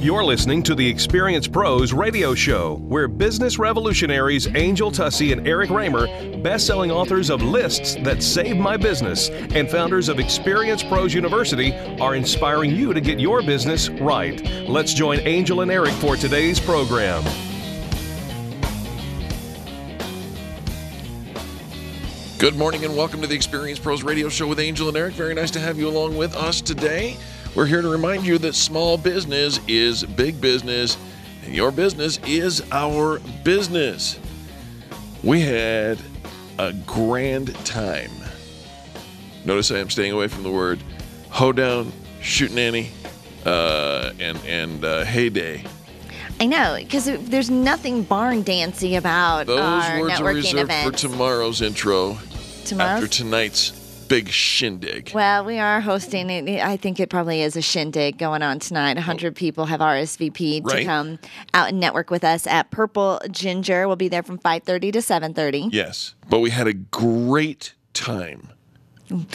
You're listening to the Experience Pros radio show, where business revolutionaries Angel Tussey and Eric Raymer, best-selling authors of Lists That Save My Business and founders of Experience Pros University, are inspiring you to get your business right. Let's join Angel and Eric for today's program. Good morning and welcome to the Experience Pros Radio Show with Angel and Eric. Very nice to have you along with us today. We're here to remind you that small business is big business and your business is our business. We had a grand time. Notice I am staying away from the word hoedown, shootenanny, uh, and and uh, heyday. I know, because there's nothing barn dancey about Those our words are networking reserved for tomorrow's intro. Tomorrow's? After tonight's big shindig. Well, we are hosting it. I think it probably is a shindig going on tonight. 100 people have RSVP'd to come out and network with us at Purple Ginger. We'll be there from 5:30 to 7:30. Yes, but we had a great time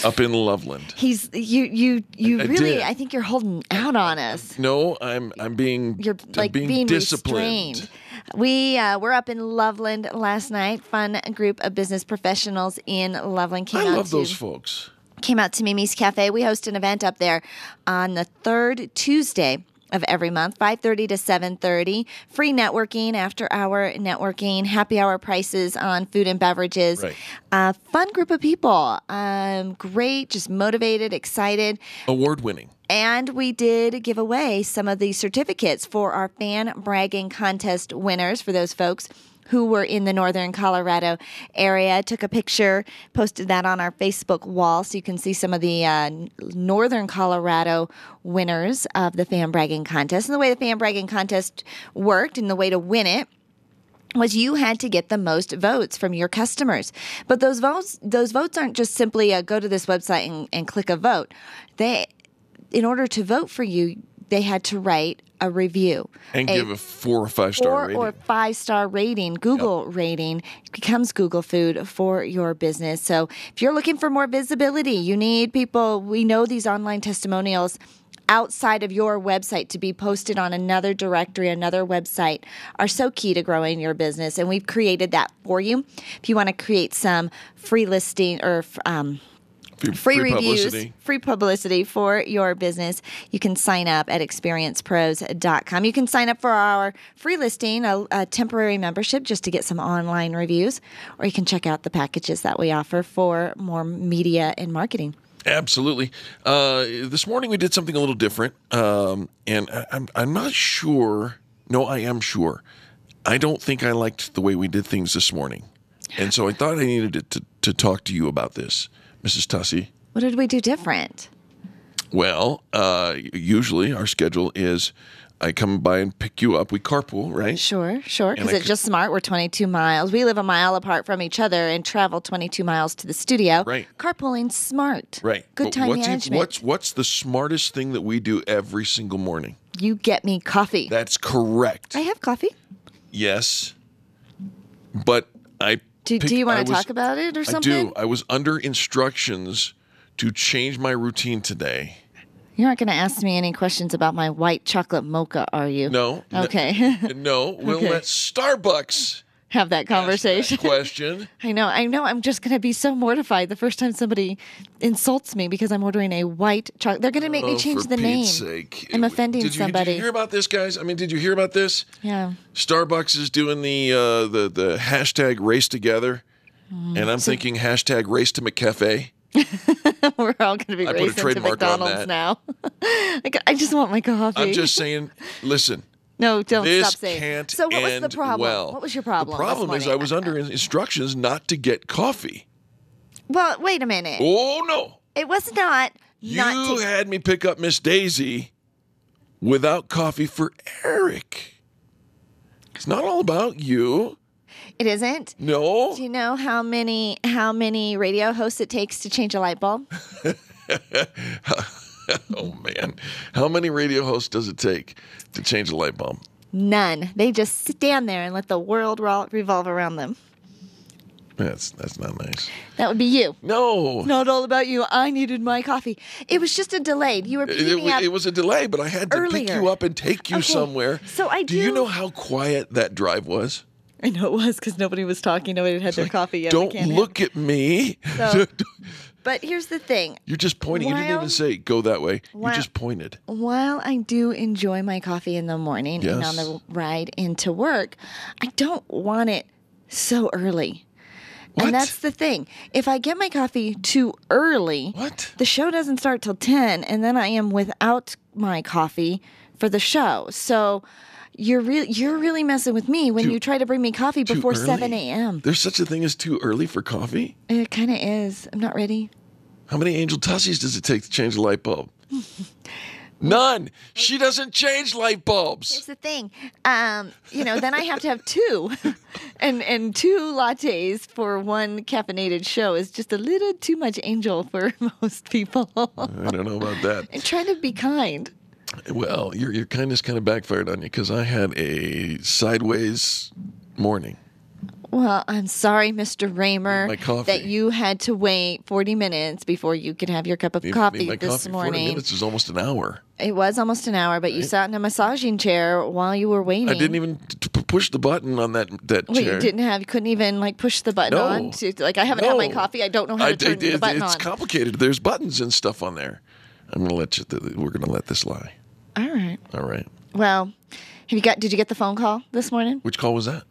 up in Loveland. He's you you you I really did. I think you're holding out on us. No, I'm I'm being You're I'm like being, being, disciplined. restrained. We uh, were up in Loveland last night. Fun group of business professionals in Loveland came I out love to those folks. came out to Mimi's Cafe. We host an event up there on the third Tuesday of every month, 5:30 to 7:30. Free networking, after hour networking, happy hour prices on food and beverages. Right. Uh, fun group of people. Um, great, just motivated, excited. Award winning. And we did give away some of the certificates for our fan bragging contest winners for those folks who were in the northern Colorado area. Took a picture, posted that on our Facebook wall so you can see some of the uh, northern Colorado winners of the fan bragging contest. And the way the fan bragging contest worked and the way to win it was you had to get the most votes from your customers. But those votes those votes aren't just simply uh, go to this website and, and click a vote. They in order to vote for you, they had to write a review. And A give a four or five star four rating. or five star rating, Google rating becomes Google food for your business. So if you're looking for more visibility, you need people. We know these online testimonials outside of your website to be posted on another directory, another website are so key to growing your business. And we've created that for you. If you want to create some free listing or, um, free, free, reviews, publicity. free publicity for your business, you can sign up at experiencepros.com. You can sign up for our free listing, a, a temporary membership just to get some online reviews, or you can check out the packages that we offer for more media and marketing. Absolutely. Uh, this morning we did something a little different, um, and I, I'm I'm not sure. No, I am sure. I don't think I liked the way we did things this morning, and so I thought I needed to, to, to talk to you about this, Mrs. Tussey. What did we do different? Well, uh, usually our schedule is I come by and pick you up. We carpool, right? Sure, sure. Because it's could- just smart. We're 22 miles. We live a mile apart from each other and travel 22 miles to the studio. Right. Carpooling's smart. Right. Good But time what's, management. what's what's the smartest thing that we do every single morning? you get me coffee. That's correct. I have coffee. Yes, but I. Do, pick- do you want to talk about it or something? I do. I was under instructions to change my routine today. You're not going to ask me any questions about my white chocolate mocha, are you? No. Okay. no, we'll Okay. let Starbucks Have that ask that conversation. question. I know. I know. I'm just going to be so mortified the first time somebody insults me because I'm ordering a white chocolate. They're going to make me Oh, change for the name. Sake. I'm offending did you, somebody. Did you hear about this, guys? I mean, did you hear about this? Yeah. Starbucks is doing the uh, the the hashtag race together, Mm. and I'm thinking hashtag race to McCafe. We're all going to be I put a racing to McDonald's now. I I just want my coffee. I'm just saying. Listen, no, don't this stop saying. can't so what was the problem? well. What was your problem? The problem is I was under instructions not to get coffee. Well, wait a minute. Oh no! It was not not you to. had me pick up Miss Daisy without coffee for Eric. It's not all about you. It isn't. No. Do you know how many how many radio hosts it takes to change a light bulb? Oh man, how many radio hosts does it take to change a light bulb? None. They just stand there and let the world revolve around them. That's that's not nice. That would be you. No. Not all about you. I needed my coffee. It was just a delay. You were It, picking me it- up. it was a delay, but I had to pick you up and take you Okay, somewhere. so I Do Do you know how quiet that drive was? I know it was because nobody was talking. Nobody had their coffee yet. Don't look at me. So- But here's the thing. You're just pointing. you didn't even say go that way. While- you just pointed. While I do enjoy my coffee in the morning and on the ride into work, I don't want it so early. What? And that's the thing. If I get my coffee too early, What? the show doesn't start till 10 and then I am without my coffee for the show. So you're really you're really messing with me when Too- you try to bring me coffee before 7 a.m. There's such a thing as too early for coffee. It kind of is. I'm not ready. How many Angel Tusseys does it take to change a light bulb? None. She doesn't change light bulbs. Here's the thing. Um, you know, then I have to have two, and and two lattes for one caffeinated show is just a little too much angel for most people. I don't know about that. and try to be kind. Well, your your kindness kind of backfired on you because I had a sideways morning. Well, I'm sorry, Mr. Raymer, that you had to wait 40 minutes before you could have your cup of coffee this coffee. morning. 40 minutes is almost an hour. It was almost an hour, but you sat in a massaging chair while you were waiting. I didn't even t- t- push the button on that that Wait, chair. you didn't have, you couldn't even like push the button No. on? To, like, I haven't had my coffee. I don't know how I to turn did- the button it's on. complicated. There's buttons and stuff on there. I'm gonna let you. Th- we're gonna let this lie. All right. All right. Well, have you got? Did you get the phone call this morning? Which call was that?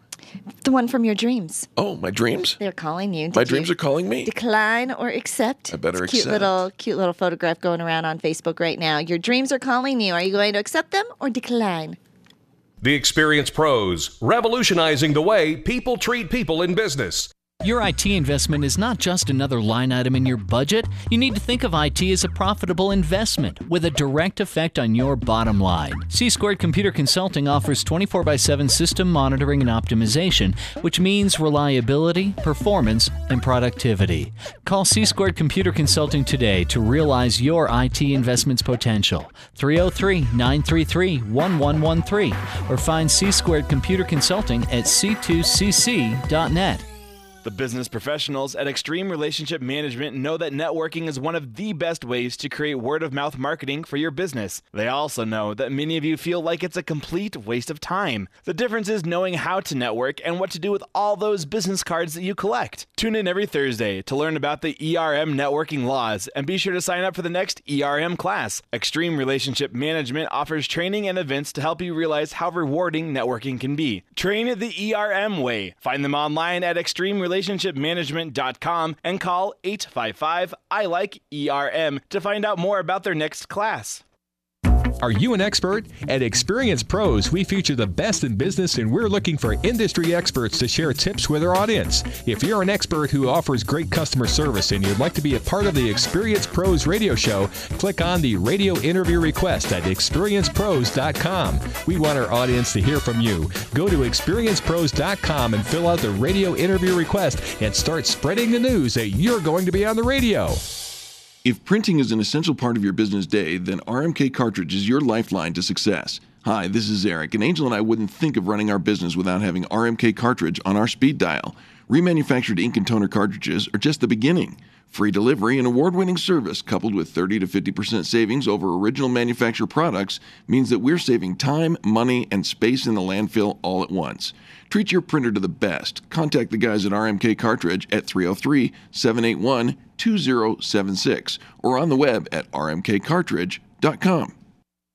The one from your dreams. Oh, my dreams. They're calling you. My dreams you are calling me. decline or accept. I better It's a cute little, cute little photograph going around on Facebook right now. Your dreams are calling you. Are you going to accept them or decline? The Experience Pros, revolutionizing the way people treat people in business. Your IT investment is not just another line item in your budget. You need to think of IT as a profitable investment with a direct effect on your bottom line. C Squared Computer Consulting offers 24 x 7 system monitoring and optimization, which means reliability, performance, and productivity. Call C Squared Computer Consulting today to realize your IT investment's potential. 303 933 1113 or find C Squared Computer Consulting at c2cc.net. The business professionals at Extreme Relationship Management know that networking is one of the best ways to create word of mouth marketing for your business. They also know that many of you feel like it's a complete waste of time. The difference is knowing how to network and what to do with all those business cards that you collect. Tune in every Thursday to learn about the ERM networking laws and be sure to sign up for the next ERM class. Extreme Relationship Management offers training and events to help you realize how rewarding networking can be. Train the ERM way. Find them online at extremerelationshipmanagement.com and call 855 I like ERM to find out more about their next class. Are you an expert? At Experience Pros, we feature the best in business and we're looking for industry experts to share tips with our audience. If you're an expert who offers great customer service and you'd like to be a part of the Experience Pros radio show, click on the radio interview request at experiencepros.com. We want our audience to hear from you. Go to experiencepros.com and fill out the radio interview request and start spreading the news that you're going to be on the radio. If printing is an essential part of your business day, then RMK Cartridge is your lifeline to success. Hi, this is Eric, and Angel and I wouldn't think of running our business without having RMK Cartridge on our speed dial. Remanufactured ink and toner cartridges are just the beginning. Free delivery and award winning service, coupled with 30 to 50% savings over original manufacturer products, means that we're saving time, money, and space in the landfill all at once. Treat your printer to the best. Contact the guys at RMK Cartridge at 303 781 2076 or on the web at rmkcartridge.com.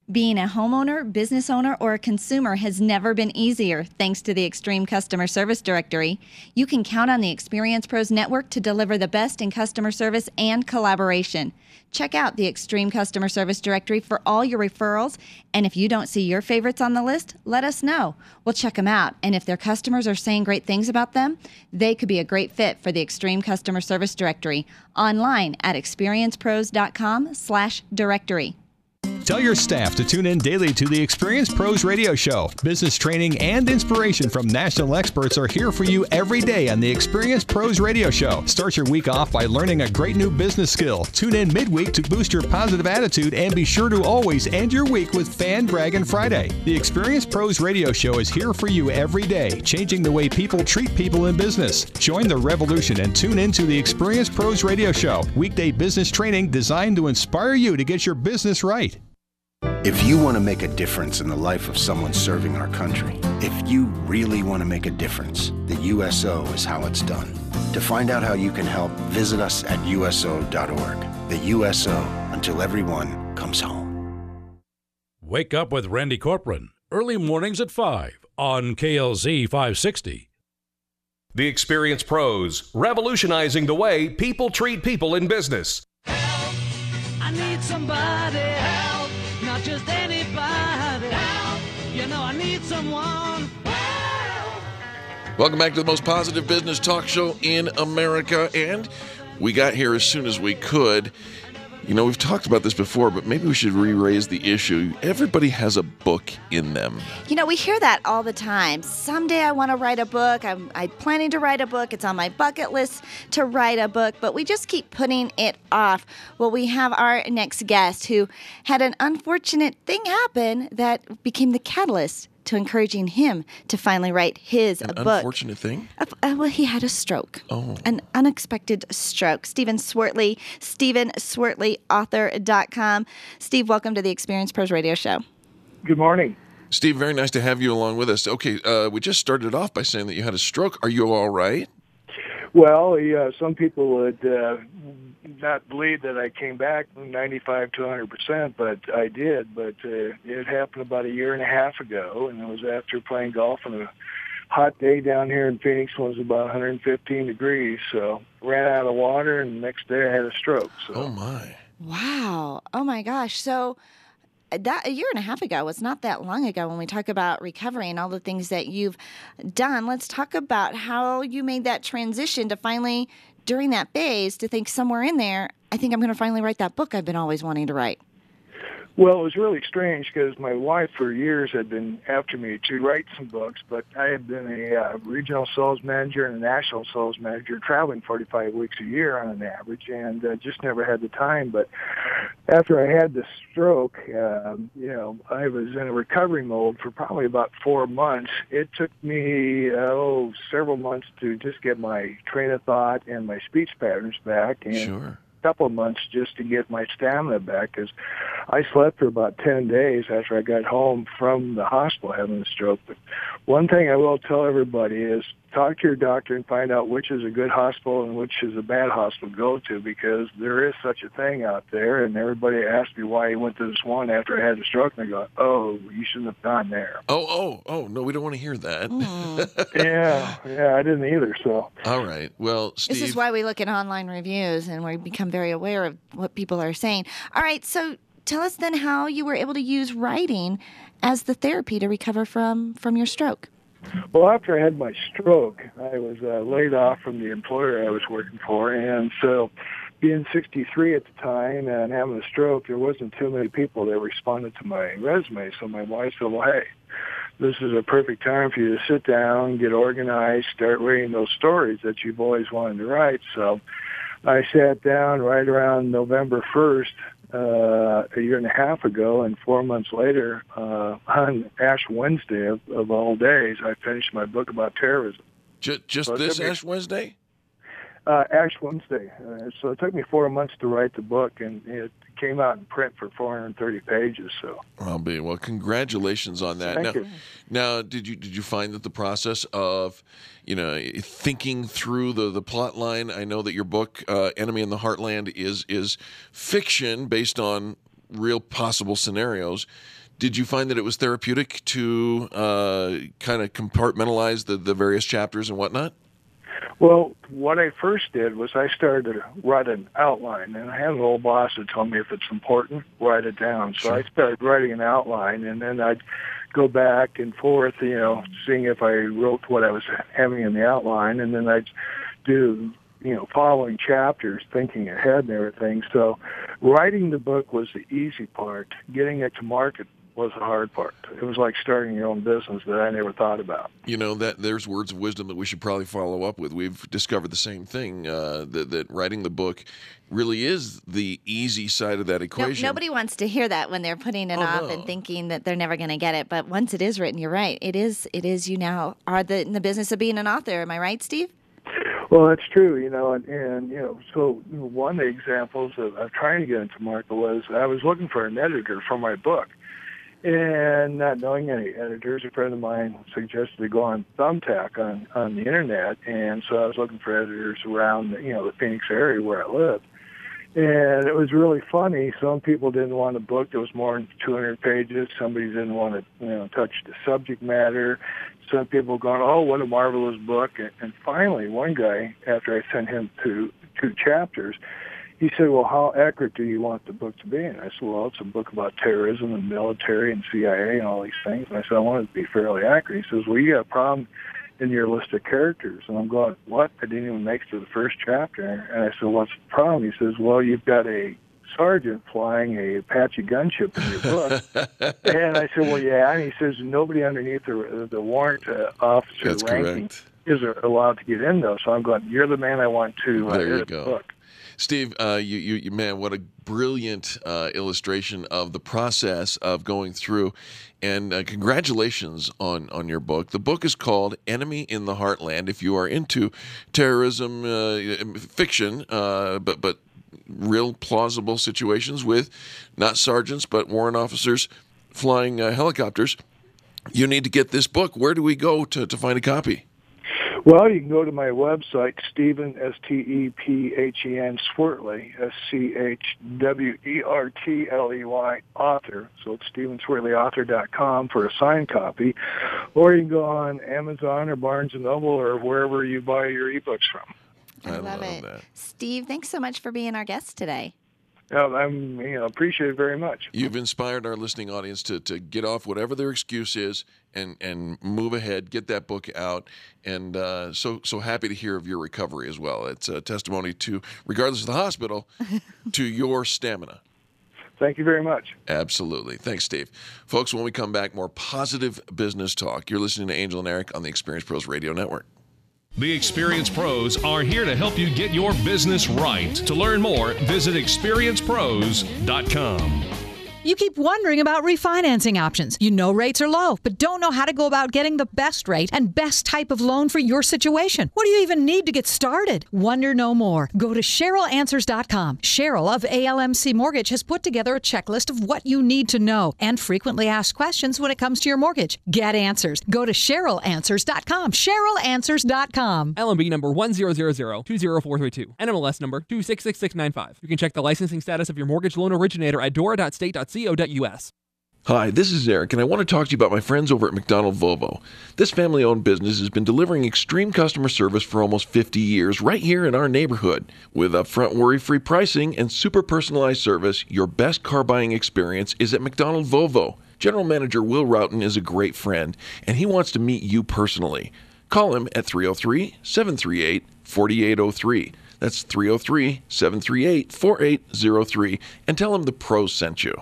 Being a homeowner, business owner, or a consumer has never been easier thanks to the Extreme Customer Service Directory. You can count on the Experience Pros Network to deliver the best in customer service and collaboration. Check out the Extreme Customer Service Directory for all your referrals. And if you don't see your favorites on the list, let us know. We'll check them out. And if their customers are saying great things about them, they could be a great fit for the Extreme Customer Service Directory online at experiencepros.com slash directory. Tell your staff to tune in daily to the Experience Pros Radio Show. Business training and inspiration from national experts are here for you every day on the Experience Pros Radio Show. Start your week off by learning a great new business skill. Tune in midweek to boost your positive attitude and be sure to always end your week with Fan Bragging Friday. The Experience Pros Radio Show is here for you every day, changing the way people treat people in business. Join the revolution and tune in to the Experience Pros Radio Show. Weekday business training designed to inspire you to get your business right. If you want to make a difference in the life of someone serving our country, if you really want to make a difference, the USO is how it's done. To find out how you can help, visit us at USO.org. The USO until everyone comes home. Wake up with Randy Corporon, early mornings at 5 on KLZ 560. The Experience Pros, revolutionizing the way people treat people in business. I need somebody help, Welcome back to the most positive business talk show in America. And we got here as soon as we could. You know, we've talked about this before, but maybe we should re raise the issue. Everybody has a book in them. You know, we hear that all the time. Someday I want to write a book. I'm, I'm planning to write a book. It's on my bucket list to write a book, but we just keep putting it off. Well, we have our next guest who had an unfortunate thing happen that became the catalyst to encouraging him to finally write his An book. unfortunate thing. Uh, uh, well, he had a stroke. Oh. An unexpected stroke. Stephen Schwertley, Stephen Schwertley, author.com. Steve, welcome to the Experience Pros Radio Show. Good morning. Steve, very nice to have you along with us. Okay, uh, we just started off by saying that you had a stroke. Are you all right? Well, yeah, some people would uh, not believe that I came back 95 to 100 percent, but I did. But uh, it happened about a year and a half ago, and it was after playing golf on a hot day down here in Phoenix. It was about 115 degrees, so ran out of water, and the next day I had a stroke. So. Oh my! Wow. Oh my gosh. So uh, that a year and a half ago was not that long ago when we talk about recovery and all the things that you've done. Let's talk about how you made that transition to finally during that phase to think somewhere in there, I think I'm going to finally write that book I've been always wanting to write. Well, it was really strange because my wife for years had been after me to write some books, but I had been a uh, regional sales manager and a national sales manager, traveling 45 weeks a year on an average, and uh, just never had the time. But after I had the stroke, um, you know, I was in a recovery mode for probably about four months. It took me oh several months to just get my train of thought and my speech patterns back, and Sure. couple of months just to get my stamina back because I slept for about 10 days after I got home from the hospital having a stroke. But one thing I will tell everybody is talk to your doctor and find out which is a good hospital and which is a bad hospital to go to because there is such a thing out there. And everybody asked me why I went to this one after I had a stroke. And I go, oh, you shouldn't have gone there. Oh, oh, oh! No, we don't want to hear that. Hmm. yeah, yeah, I didn't either. So All right. Well, Steve. This is why we look at online reviews and we become very aware of what people are saying. All right, so tell us then how you were able to use writing as the therapy to recover from from your stroke. Well, after I had my stroke, I was uh, laid off from the employer I was working for, and so being 63 at the time and having a stroke, there wasn't too many people that responded to my resume. So my wife said, "Well, hey, this is a perfect time for you to sit down, get organized, start writing those stories that you've always wanted to write." So I sat down right around November 1st uh, a year and a half ago, and four months later, uh, on Ash Wednesday of, of all days, I finished my book about terrorism. just, just So this Ash Wednesday. Uh, Ash Wednesday. Uh, so it took me four months to write the book, and it came out in print for 430 pages. So I'll be well. Congratulations on that. Thank now, you. now, did you did you find that the process of, you know, thinking through the the plot line? I know that your book, uh, "Enemy in the Heartland," is is fiction based on real possible scenarios. Did you find that it was therapeutic to uh, kind of compartmentalize the, the various chapters and whatnot? Well, what I first did was I started to write an outline, and I had an old boss who told me if it's important, write it down. So I started writing an outline, and then I'd go back and forth, you know, seeing if I wrote what I was having in the outline, and then I'd do, you know, following chapters, thinking ahead and everything. So writing the book was the easy part. Getting it to market was the hard part. It was like starting your own business that I never thought about. You know that there's words of wisdom that we should probably follow up with. We've discovered the same thing uh, that, that writing the book really is the easy side of that No, equation. nobody wants to hear that when they're putting it Oh, off no. and thinking that they're never going to get it. But once it is written, you're right. It is. It is. You now are the in the business of being an author. Am I right, Steve? Well, that's true, you know, and, and you know, so one of the examples of, of trying to get into market was I was looking for an editor for my book, and not knowing any editors, a friend of mine suggested to go on Thumbtack on on the internet, and so I was looking for editors around, you know, the Phoenix area where I lived. And it was really funny. Some people didn't want a book that was more than 200 pages. Somebody didn't want to, you know, touch the subject matter. Some people going, "Oh, what a marvelous book!" And, and finally, one guy, after I sent him two two chapters, he said, "Well, how accurate do you want the book to be?" And I said, "Well, it's a book about terrorism and military and CIA and all these things." And I said, "I want it to be fairly accurate." He says, "Well, you got a problem in your list of characters." And I'm going, "What? I didn't even make it to the first chapter." And I said, "What's the problem?" He says, "Well, you've got a sergeant flying a Apache gunship in your book." and I said, "Well, yeah." And he says, "Nobody underneath the the warrant uh, officer That's ranking correct. is allowed to get in, though." So I'm going, "You're the man I want to uh, There you go. book." Steve, uh, you, you, you, man, what a brilliant uh, illustration of the process of going through. And uh, congratulations on, on your book. The book is called Enemy in the Heartland. If you are into terrorism uh, fiction, uh, but, but real plausible situations with not sergeants, but warrant officers flying uh, helicopters, you need to get this book. Where do we go to, to find a copy? Well, you can go to my website, Stephen S T E P H E N Schwertley S C H W E R T L E Y author. So it's StephenSchwertleyAuthor.com for a signed copy, or you can go on Amazon or Barnes and Noble or wherever you buy your ebooks from. I, love, it. Steve, thanks so much for being our guest today. Yeah, I'm you know appreciate it very much. You've inspired our listening audience to, to get off whatever their excuse is and, and move ahead, get that book out, and uh, so so happy to hear of your recovery as well. It's a testimony to, regardless of the hospital, to your stamina. Thank you very much. Absolutely. Thanks, Steve. Folks, when we come back, more positive business talk. You're listening to Angel and Eric on the Experience Pros Radio Network. The Experience Pros are here to help you get your business right. To learn more, visit experiencepros.com. You keep wondering about refinancing options. You know rates are low, but don't know how to go about getting the best rate and best type of loan for your situation. What do you even need to get started? Wonder no more. Go to CherylAnswers.com. Cheryl of ALMC Mortgage has put together a checklist of what you need to know and frequently asked questions when it comes to your mortgage. Get answers. Go to CherylAnswers.com. CherylAnswers.com. LMB number 100020432. NMLS number 266695. You can check the licensing status of your mortgage loan originator at Hi, this is Eric, and I want to talk to you about my friends over at McDonald Volvo. This family owned business has been delivering extreme customer service for almost 50 years right here in our neighborhood. With upfront worry free pricing and super personalized service, your best car buying experience is at McDonald Volvo. General Manager Will Roughton is a great friend, and he wants to meet you personally. Call him at 303 738 4803. That's 303 738 4803, and tell him the pros sent you.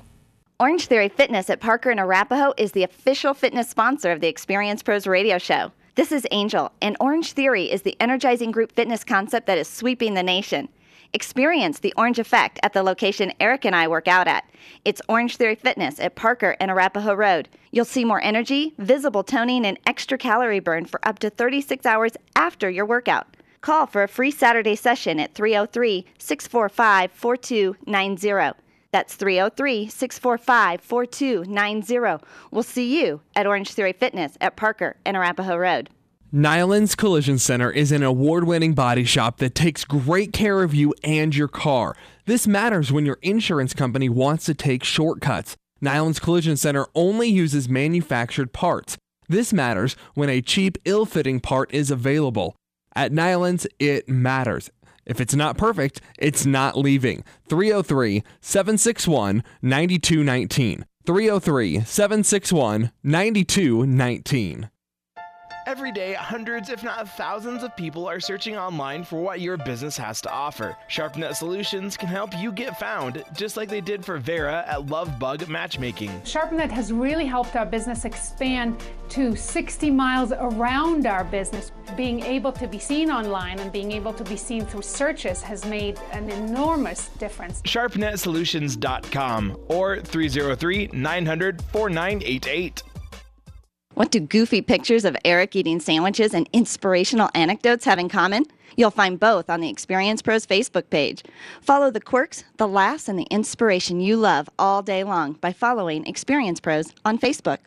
Orange Theory Fitness at Parker and Arapahoe is the official fitness sponsor of the Experience Pros radio show. This is Angel, and Orange Theory is the energizing group fitness concept that is sweeping the nation. Experience the orange effect at the location Eric and I work out at. It's Orange Theory Fitness at Parker and Arapahoe Road. You'll see more energy, visible toning, and extra calorie burn for up to 36 hours after your workout. Call for a free Saturday session at 303 645 4290. That's 303 645 4290. We'll see you at Orange Theory Fitness at Parker and Arapahoe Road. Nyland's Collision Center is an award winning body shop that takes great care of you and your car. This matters when your insurance company wants to take shortcuts. Nyland's Collision Center only uses manufactured parts. This matters when a cheap, ill fitting part is available. At Nyland's, it matters. If it's not perfect, it's not leaving. 303 761 9219. 303 761 9219. Every day, hundreds, if not thousands, of people are searching online for what your business has to offer. SharpNet Solutions can help you get found, just like they did for Vera at Lovebug Matchmaking. SharpNet has really helped our business expand to 60 miles around our business. Being able to be seen online and being able to be seen through searches has made an enormous difference. SharpNetSolutions.com or 303 900 4988. What do goofy pictures of Eric eating sandwiches and inspirational anecdotes have in common? You'll find both on the Experience Pros Facebook page. Follow the quirks, the laughs, and the inspiration you love all day long by following Experience Pros on Facebook.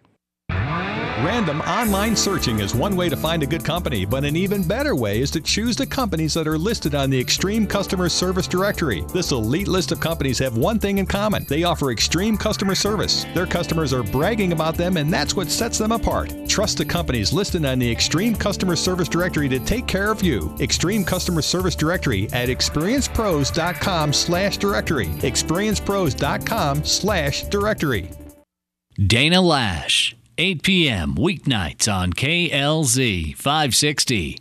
Random online searching is one way to find a good company, but an even better way is to choose the companies that are listed on the Extreme Customer Service Directory. This elite list of companies have one thing in common they offer extreme customer service. Their customers are bragging about them, and that's what sets them apart. Trust the companies listed on the Extreme Customer Service Directory to take care of you. Extreme Customer Service Directory at experiencepros.com slash directory. experiencepros.com slash directory. Dana Lash, 8 p.m. weeknights on KLZ 560.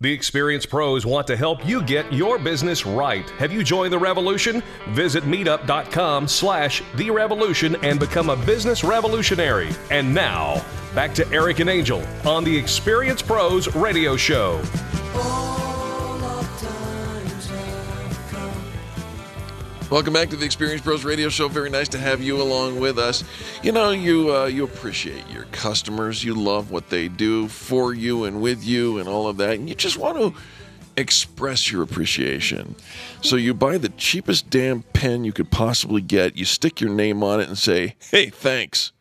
The experienced pros want to help you get your business right. Have you joined the revolution? Visit meetup.com slash the revolution and become a business revolutionary. And now, back to Eric and Angel on the Experienced Pros radio show. Welcome back to the Experience Pros Radio Show. Very nice to have you along with us. You know, you uh, you appreciate your customers. You love what they do for you and with you and all of that, and you just want to express your appreciation. So you buy the cheapest damn pen you could possibly get. You stick your name on it and say, "Hey, thanks."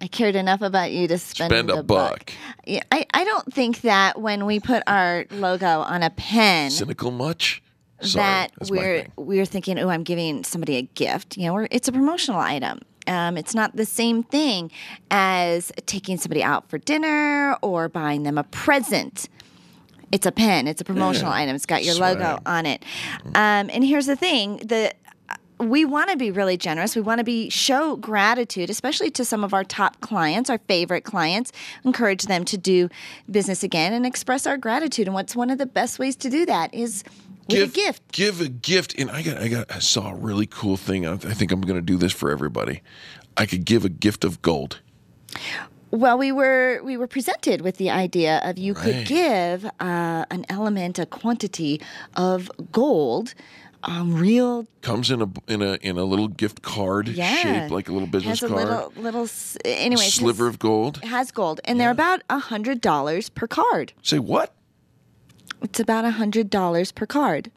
I cared enough about you to spend, Spend a buck. Yeah, I, I don't think that when we put our logo on a pen, Cynical much? Sorry, that we're we're thinking, oh, I'm giving somebody a gift. You know, it's a promotional item. Um, it's not the same thing as taking somebody out for dinner or buying them a present. It's a pen. It's a promotional Yeah. item. It's got your logo on it. Um, and here's the thing: the we want to be really generous. We want to be show gratitude, especially to some of our top clients, our favorite clients. Encourage them to do business again and express our gratitude. And what's one of the best ways to do that is with a gift. Give a gift, and I got, I got, I saw a really cool thing. I, I think I'm going to do this for everybody. I could give a gift of gold. Well, we were we were presented with the idea of you could give uh, an element, a quantity of gold, um, real Comes in a in a in a little gift card yeah, shaped like a little business has a card. little little anyway sliver of gold. It has gold, and they're about a hundred dollars per card. Say what? It's about a hundred dollars per card.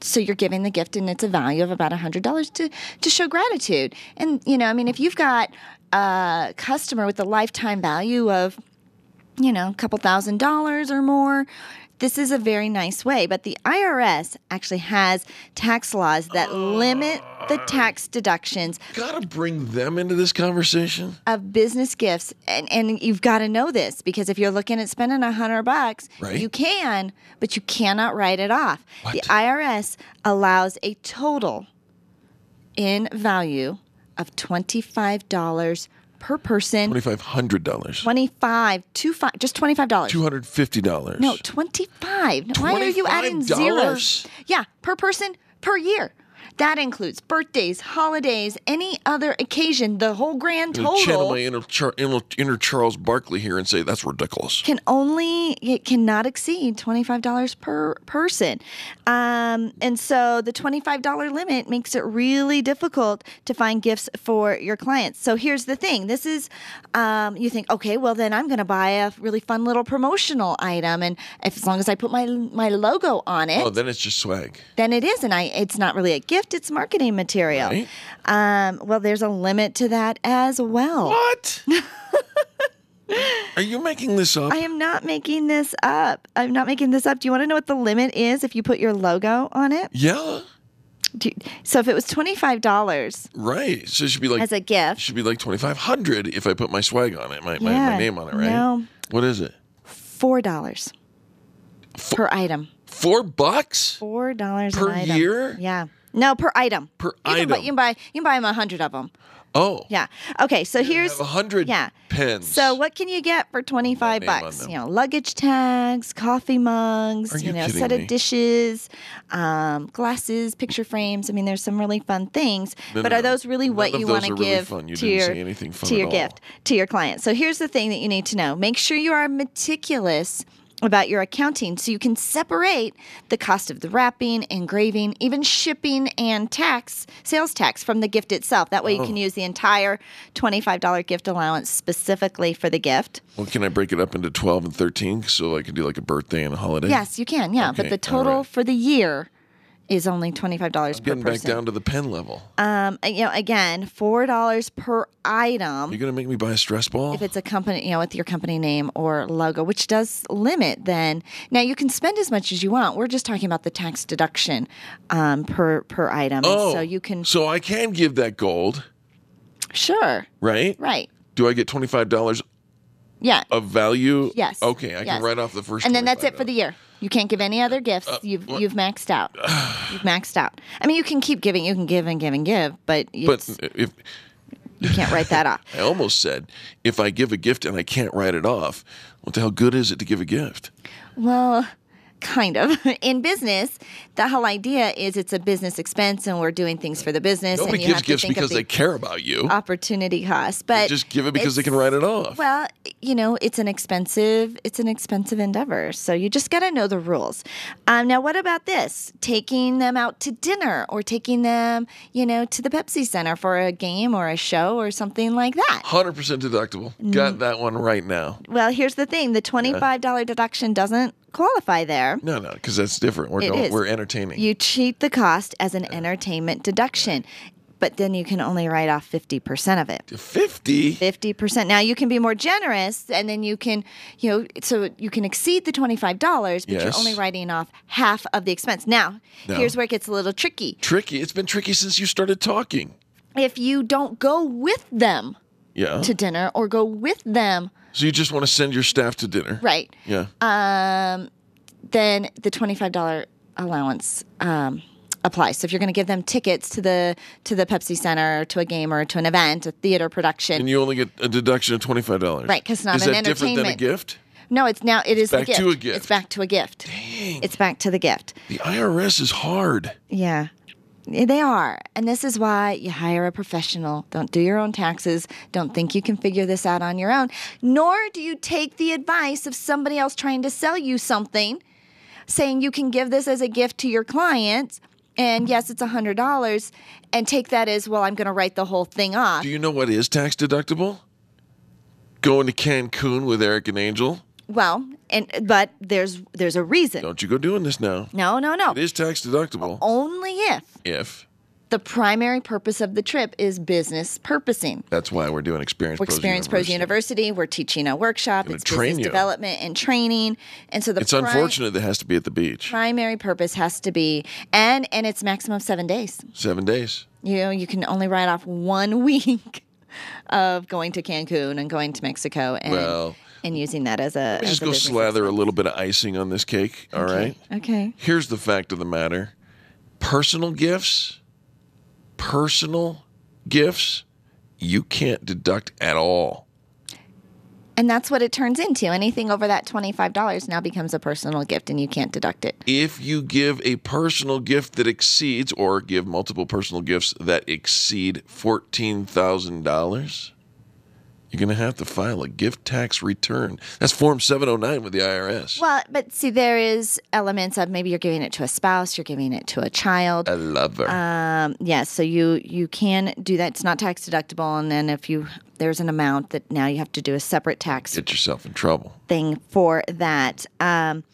So you're giving the gift, and it's a value of about a hundred dollars to to show gratitude. And you know, I mean, if you've got a customer with a lifetime value of, you know, a couple thousand dollars or more. This is a very nice way, but the IRS actually has tax laws that limit the tax deductions Got to bring them into this conversation. of business gifts and, and you've got to know this because if you're looking at spending a hundred bucks Right. you can but you cannot write it off the irs allows a total in value of $25 per person. Twenty five hundred dollars. 25 two five, just $25 Two hundred fifty dollars. no 25 Now, why are you adding zeros yeah per person per year that includes birthdays holidays any other occasion the whole grand I'm channel my inner, Char- inner, inner Charles Barkley here and say that's ridiculous. can only it cannot exceed $25 per person um, and so the $25 limit makes it really difficult to find gifts for your clients so here's the thing this is um, you think okay well then i'm going to buy a really fun little promotional item and if, as long as i put my my logo on it Oh, then it's just swag. then it is and i it's not really a gift it's marketing material um, well there's a limit to that as well what Are you making this up? I am not making this up. I'm not making this up. Do you want to know what the limit is if you put your logo on it? Yeah. Do- So if it was twenty five dollars Right. So it should be like as a gift, should be like twenty five hundred if I put my swag on it, my, my, Yeah, my name on it, right? no. What is it? four dollars per item. Four bucks? Four dollars Per year? Yeah. No, per item. Per you Can buy, item. you can buy. You can buy them a hundred of them. Oh. Yeah. Okay. So here's a hundred Yeah. pens. So what can you get for twenty five bucks? You know, luggage tags, coffee mugs, Are you know, set me? of dishes, um, glasses, picture frames. I mean, there's some really fun things. No, but no, are those really what None you want to really give. You to your to your gift to your client? So here's the thing that you need to know: make sure you are meticulous about your accounting so you can separate the cost of the wrapping, engraving, even shipping and tax, sales tax from the gift itself. That way you Oh. can use the entire $25 gift allowance specifically for the gift. Well, can I break it up into twelve and thirteen so I can do like a birthday and a holiday? Yes, you can. Yeah, Okay, but the total right. for the year is only $25 per Getting back down to the pen level. um, you know, again, $4 per item. You're gonna make me buy a stress ball? if it's a company, you know, with your company name or logo, which does limit then. Now you can spend as much as you want. We're just talking about the tax deduction um, per per item. Oh, so you can So I can give that gold, sure, right? right, Do I get twenty five dollars yeah, of value? yes, Okay, I yes. can write off the first. and then that's it for the year. You can't give any other uh, gifts. Uh, you've you've maxed out. you've maxed out. I mean, you can keep giving. You can give and give and give, but But if you can't write that off. I almost said, if I give a gift and I can't write it off, what the hell good is it to give a gift? Well, kind of. In business, the whole idea is it's a business expense and we're doing things for the business. Nobody and you gives have to gifts think because the they care about you. opportunity cost. They But just give it because they can write it off. Well, you know, it's an expensive it's an expensive endeavor. So you just got to know the rules. Um, now, what about this? Taking them out to dinner or taking them, you know, to the Pepsi Center for a game or a show or something like that. Hundred percent deductible. Mm. Got that one right now. Well, here's the thing: the twenty-five dollar deduction doesn't qualify there. No, no, because that's different. We're going, we're entertaining. You treat the cost as an entertainment deduction, but then you can only write off 50% of it. 50? 50%. Now you can be more generous and then you can, you know, so you can exceed the $25, but you're Yes. only writing off half of the expense. Now, No. here's where it gets a little tricky. tricky. It's been tricky since you started talking. If you don't go with them Yeah. to dinner or go with them, so you just want to send your staff to dinner. right, Yeah. um, then the $25 allowance um, applies. So if you're going to give them tickets to the to the Pepsi Center, to a game or to an event, a theater production, and you only get a deduction of twenty five dollars. right? Because not is an that different than a gift? no, it's now it is back a gift. to a gift. It's back to a gift. Dang. It's back to the gift. The IRS is hard. Yeah. They are. And this is why you hire a professional. Don't do your own taxes. Don't think you can figure this out on your own. Nor do you take the advice of somebody else trying to sell you something, saying you can give this as a gift to your client. And yes, it's $100. And take that as, well, I'm going to write the whole thing off. Do you know what is tax deductible? Going to Cancun with Eric and Angel. Well, and but there's there's a reason. Don't you go doing this now. No, no, no. It is tax deductible Only if if the primary purpose of the trip is business purposing. that's why we're doing Experience We're Pros Experience Pros University. We're teaching a workshop. Gonna It's train business you. development and training. And so the It's pri- unfortunate that it has to be at the beach. primary purpose has to be and and it's maximum seven days. Seven days. You know, you can only write off one week of going to Cancun and going to Mexico and Well, and using that as a. Let me as just a go slather a little bit of icing on this cake. All right. Okay. Here's the fact of the matter personal gifts, personal gifts, you can't deduct at all. And that's what it turns into. Anything over that $25 now becomes a personal gift and you can't deduct it. If you give a personal gift that exceeds, or give multiple personal gifts that exceed $14,000, you're going to have to file a gift tax return. That's Form 709 with the IRS. Well, but see, there is elements of maybe you're giving it to a spouse, you're giving it to a child. A lover. Um, yes, so you you can do that. It's not tax deductible, and then if you there's an amount that now you have to do a separate tax Get yourself in trouble. thing for that. Um,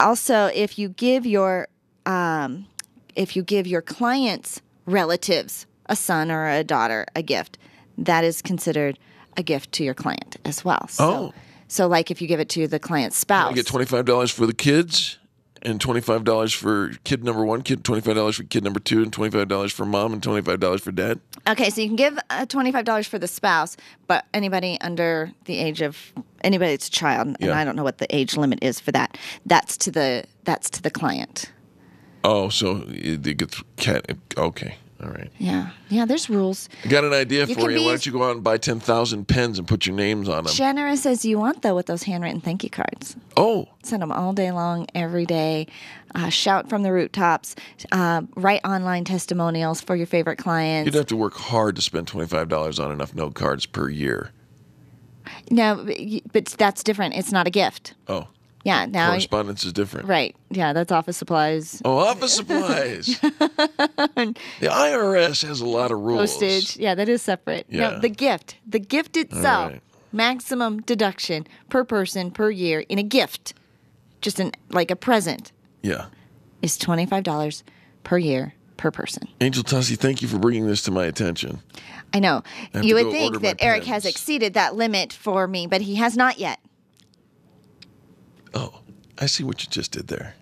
also, if you give your um, if you give your clients' relatives a son or a daughter a gift, that is considered a gift to your client as well. So, Oh. so like if you give it to the client's spouse, you get $25 for the kids and twenty-five dollars for kid number one, kid twenty-five dollars for kid number two, and twenty-five dollars for mom, and twenty-five dollars for dad. Okay, so you can give uh, $25 for the spouse, but anybody under the age of anybody that's a child, and Yeah. I don't know what the age limit is for that. That's to the that's to the client. Oh, so it, it gets cat. Okay, all right. Yeah. Yeah, there's rules. I got an idea You for you. Why don't you go out and buy ten thousand pens and put your names on them? Generous as you want though with those handwritten thank you cards. Oh, Send them all day long, every day. Uh, shout from the rooftops. Uh, write online testimonials for your favorite clients. you'd have to work hard to spend twenty-five dollars on enough note cards per year. No, but that's different. It's not a gift. Oh, Yeah. Now. correspondence is different. Right. Yeah, that's office supplies. Oh, office supplies. the IRS has a lot of rules. Postage. Yeah, that is separate. Yeah. No, the gift. The gift itself. right. Maximum deduction per person per year in a gift. Just an like a present Yeah. is twenty five dollars per year per person. Angel Tussey, thank you for bringing this to my attention. I know. I you would think that Eric has exceeded that limit for me, but he has not yet. Oh, I see what you just did there.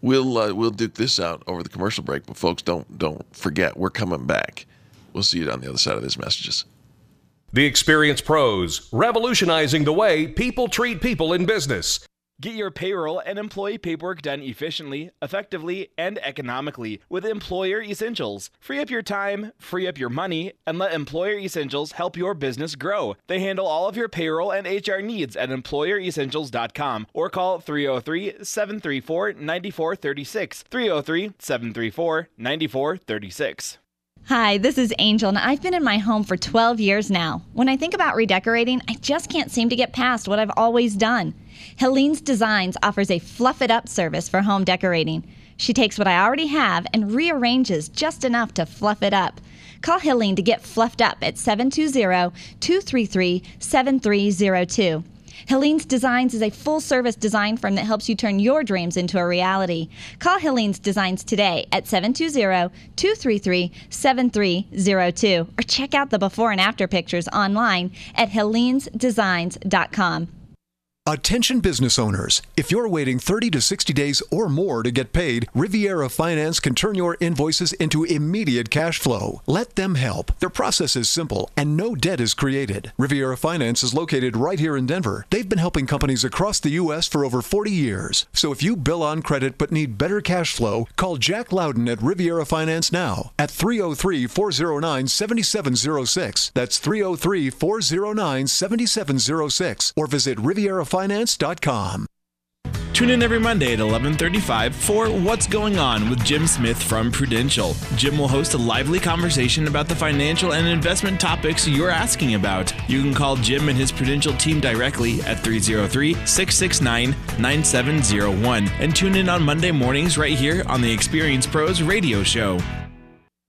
We'll uh, we'll duke this out over the commercial break, but folks, don't don't forget we're coming back. We'll see you on the other side of these messages. The Experience Pros, revolutionizing the way people treat people in business. Get your payroll and employee paperwork done efficiently, effectively, and economically with Employer Essentials. Free up your time, free up your money, and let Employer Essentials help your business grow. They handle all of your payroll and HR needs at employeressentials.com or call 303 734 9436. 303 734 9436. Hi, this is Angel, and I've been in my home for 12 years now. When I think about redecorating, I just can't seem to get past what I've always done. Helene's Designs offers a fluff it up service for home decorating. She takes what I already have and rearranges just enough to fluff it up. Call Helene to get fluffed up at 720 233 7302. Helene's Designs is a full service design firm that helps you turn your dreams into a reality. Call Helene's Designs today at 720 233 7302 or check out the before and after pictures online at helenesdesigns.com. Attention business owners. If you're waiting 30 to 60 days or more to get paid, Riviera Finance can turn your invoices into immediate cash flow. Let them help. Their process is simple and no debt is created. Riviera Finance is located right here in Denver. They've been helping companies across the U.S. for over 40 years. So if you bill on credit but need better cash flow, call Jack Loudon at Riviera Finance now at 303 409 7706. That's 303 409 7706 or visit rivierafinance.com. Tune in every Monday at 11:35 for What's Going On with Jim Smith from Prudential. Jim will host a lively conversation about the financial and investment topics you're asking about. You can call Jim and his Prudential team directly at 303-669-9701 and tune in on Monday mornings right here on the Experience Pros radio show.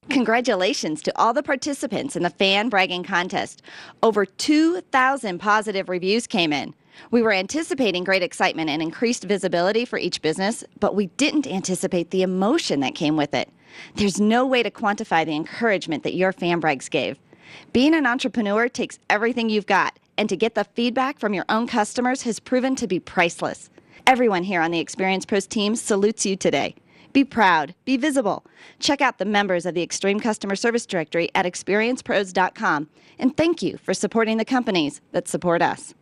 Congratulations to all the participants in the fan bragging contest. Over 2,000 positive reviews came in. We were anticipating great excitement and increased visibility for each business, but we didn't anticipate the emotion that came with it. There's no way to quantify the encouragement that your fan brags gave. Being an entrepreneur takes everything you've got, and to get the feedback from your own customers has proven to be priceless. Everyone here on the Experience Pros team salutes you today. Be proud, be visible. Check out the members of the Extreme Customer Service Directory at experiencepros.com, and thank you for supporting the companies that support us.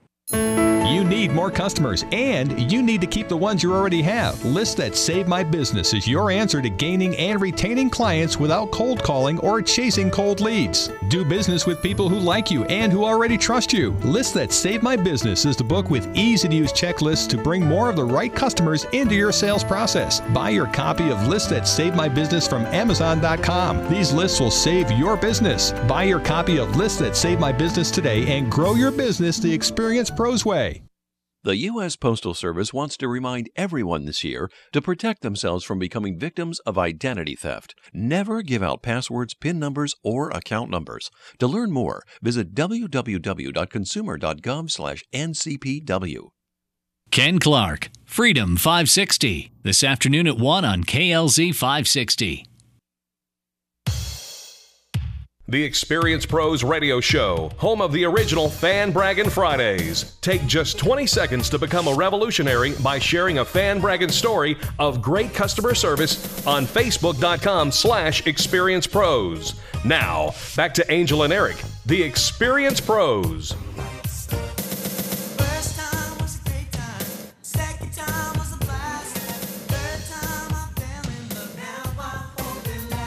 You need more customers and you need to keep the ones you already have. List that Save My Business is your answer to gaining and retaining clients without cold calling or chasing cold leads. Do business with people who like you and who already trust you. List that Save My Business is the book with easy to use checklists to bring more of the right customers into your sales process. Buy your copy of List That Save My Business from Amazon.com. These lists will save your business. Buy your copy of List That Save My Business today and grow your business the Experience Pros way. The U.S. Postal Service wants to remind everyone this year to protect themselves from becoming victims of identity theft. Never give out passwords, PIN numbers, or account numbers. To learn more, visit www.consumer.gov/ncpw. Ken Clark, Freedom 560, this afternoon at 1 on KLZ 560. The Experience Pros Radio Show, home of the original Fan Braggin' Fridays. Take just 20 seconds to become a revolutionary by sharing a fan bragging story of great customer service on Facebook.com slash Experience Pros. Now, back to Angel and Eric, the Experience Pros.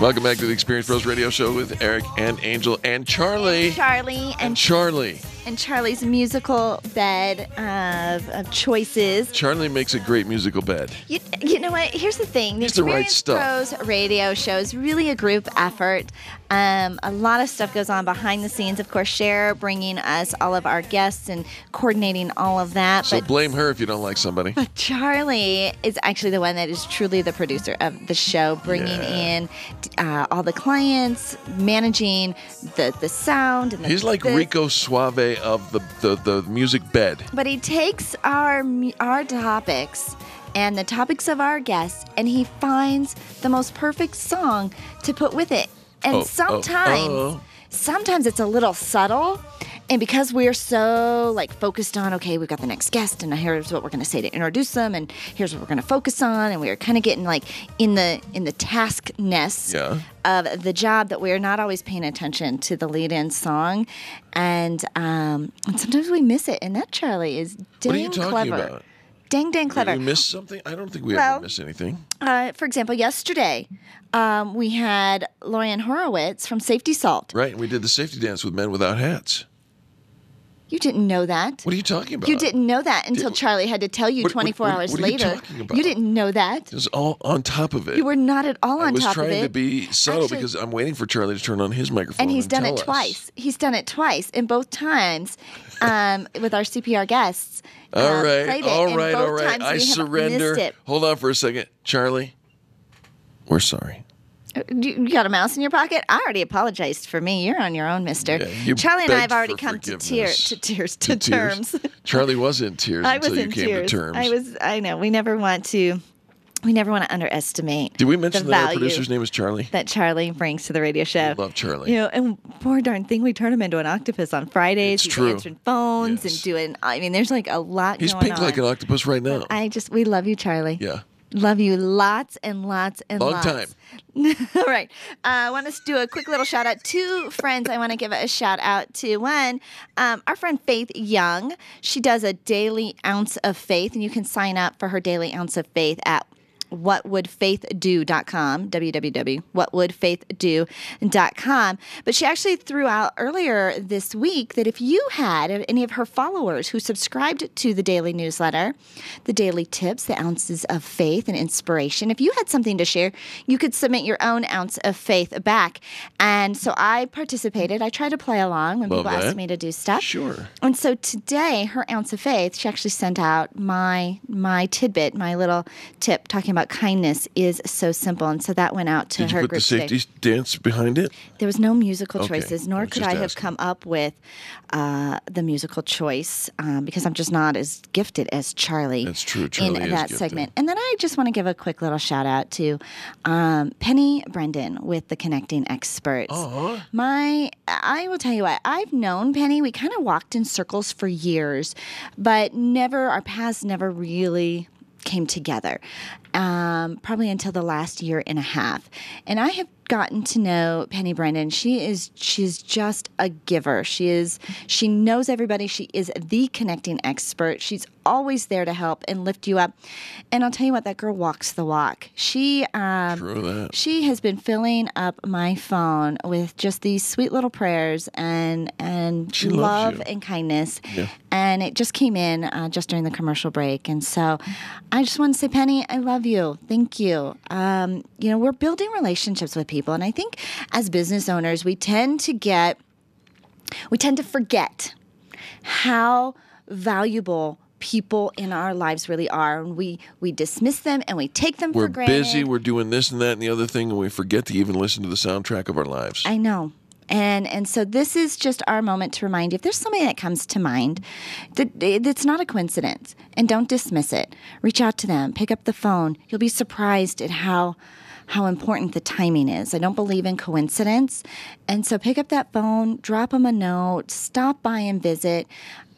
Welcome back to the Experience Pros Radio Show with Eric and Angel and Charlie. Charlie and Charlie. And Charlie's musical bed of, of choices. Charlie makes a great musical bed. You, you know what? Here's the thing: the It's the right stuff. Pros radio show is really a group effort. Um, a lot of stuff goes on behind the scenes. Of course, Cher bringing us all of our guests and coordinating all of that. So but blame her if you don't like somebody. But Charlie is actually the one that is truly the producer of the show, bringing Yeah. in uh, all the clients, managing the the sound. And the, He's like Rico Suave of the, the, the music bed. But he takes our our topics and the topics of our guests, and he finds the most perfect song to put with it. And Oh, oh, sometimes, oh. sometimes it's a little subtle. And because we're so like focused on, okay, we've got the next guest, and here's what we're going to say to introduce them, and here's what we're going to focus on, and we're kind of getting like in the in the taskness Yeah. of the job that we're not always paying attention to the lead-in song, and um, and sometimes we miss it. And that Charlie is dang are clever, about? dang dang Did clever. we miss something? I don't think we Well- ever miss anything. Uh, for example, yesterday um, we had Lorian Horowitz from Safety Salt. Right, and we did the safety dance with men without hats. You didn't know that. What are you talking about? You didn't know that until Charlie had to tell you What- what- 24 what- hours what are you later. talking about? You didn't know that. It was all on top of it. You were not at all on top of it. I was trying to be subtle Actually- because I'm waiting for Charlie to turn on his microphone. and he's done tell it us. twice. He's done it twice, and both times um, with our CPR guests. All uh, right, all and right, all right. I surrender. Hold on for a second, Charlie. We're sorry. You, got a mouse in your pocket? I already apologized for me. You're on your own, Mister. Yeah, you Charlie and I have already come to tears, to tears, to, To tears. terms. Charlie was in tears I until was you came tears. to terms. I was. I know. We never want to. We never want to underestimate. Did we mention that our producer's name is Charlie? that Charlie brings to the radio show? I love Charlie. You know, and poor darn thing, we turn him into an octopus on Fridays. It's He's true. answering phones and doing. I mean, there's like a lot He's pink on. like an octopus right now. I just, we love you, Charlie. Yeah. Love you lots and lots and lots. Long lots. time. All right. Uh, I want to do a quick little shout out. Two friends I want to give a shout out to. One, um, our friend Faith Young. She does a daily ounce of faith, and you can sign up for her daily ounce of faith at whatwouldfaithdo.com, www.whatwouldfaithdo.com. But she actually threw out earlier this week that if you had any of her followers who subscribed to the daily newsletter, the daily tips, the ounces of faith and inspiration, if you had something to share, you could submit your own ounce of faith back. And so I participated. I tried to play along when Love people that. asked me to do stuff. Sure. And so today, her ounce of faith, she actually sent out my my tidbit, my little tip talking about kindness is so simple. And so that went out to Did you her put the safety today. dance behind it? There was no musical Okay, choices, I nor was could I have come up with uh, the musical choice um, because I'm just not as gifted as Charlie. That's true. Charlie in that gifted. segment. And then I just want to give a quick little shout out to um, Penny Brendan with the Connecting Experts. Uh-huh. My, I will tell you what, I've known Penny. We kind of walked in circles for years, but never, our paths never really came together. Um, probably until the last year and a half. And I have gotten to know Penny Brendan. She is she's just a giver. She is she knows everybody. She is the connecting expert. She's always there to help and lift you up. And I'll tell you what, that girl walks the walk. She um, she has been filling up my phone with just these sweet little prayers and and She love and kindness. Yeah. And it just came in uh, just during the commercial break. And so I just want to say, Penny, I love you. Thank you. Um, you know, we're building relationships with people. And I think as business owners, we tend to get, we tend to forget how valuable people in our lives really are. And we, we dismiss them and we take them We're for granted. busy. We're doing this and that and the other thing, and we forget to even listen to the soundtrack of our lives. I know. And and so this is just our moment to remind you if there's somebody that comes to mind that it's not a coincidence and don't dismiss it. Reach out to them, pick up the phone. You'll be surprised at how how important the timing is. I don't believe in coincidence. And so pick up that phone, drop them a note, stop by and visit.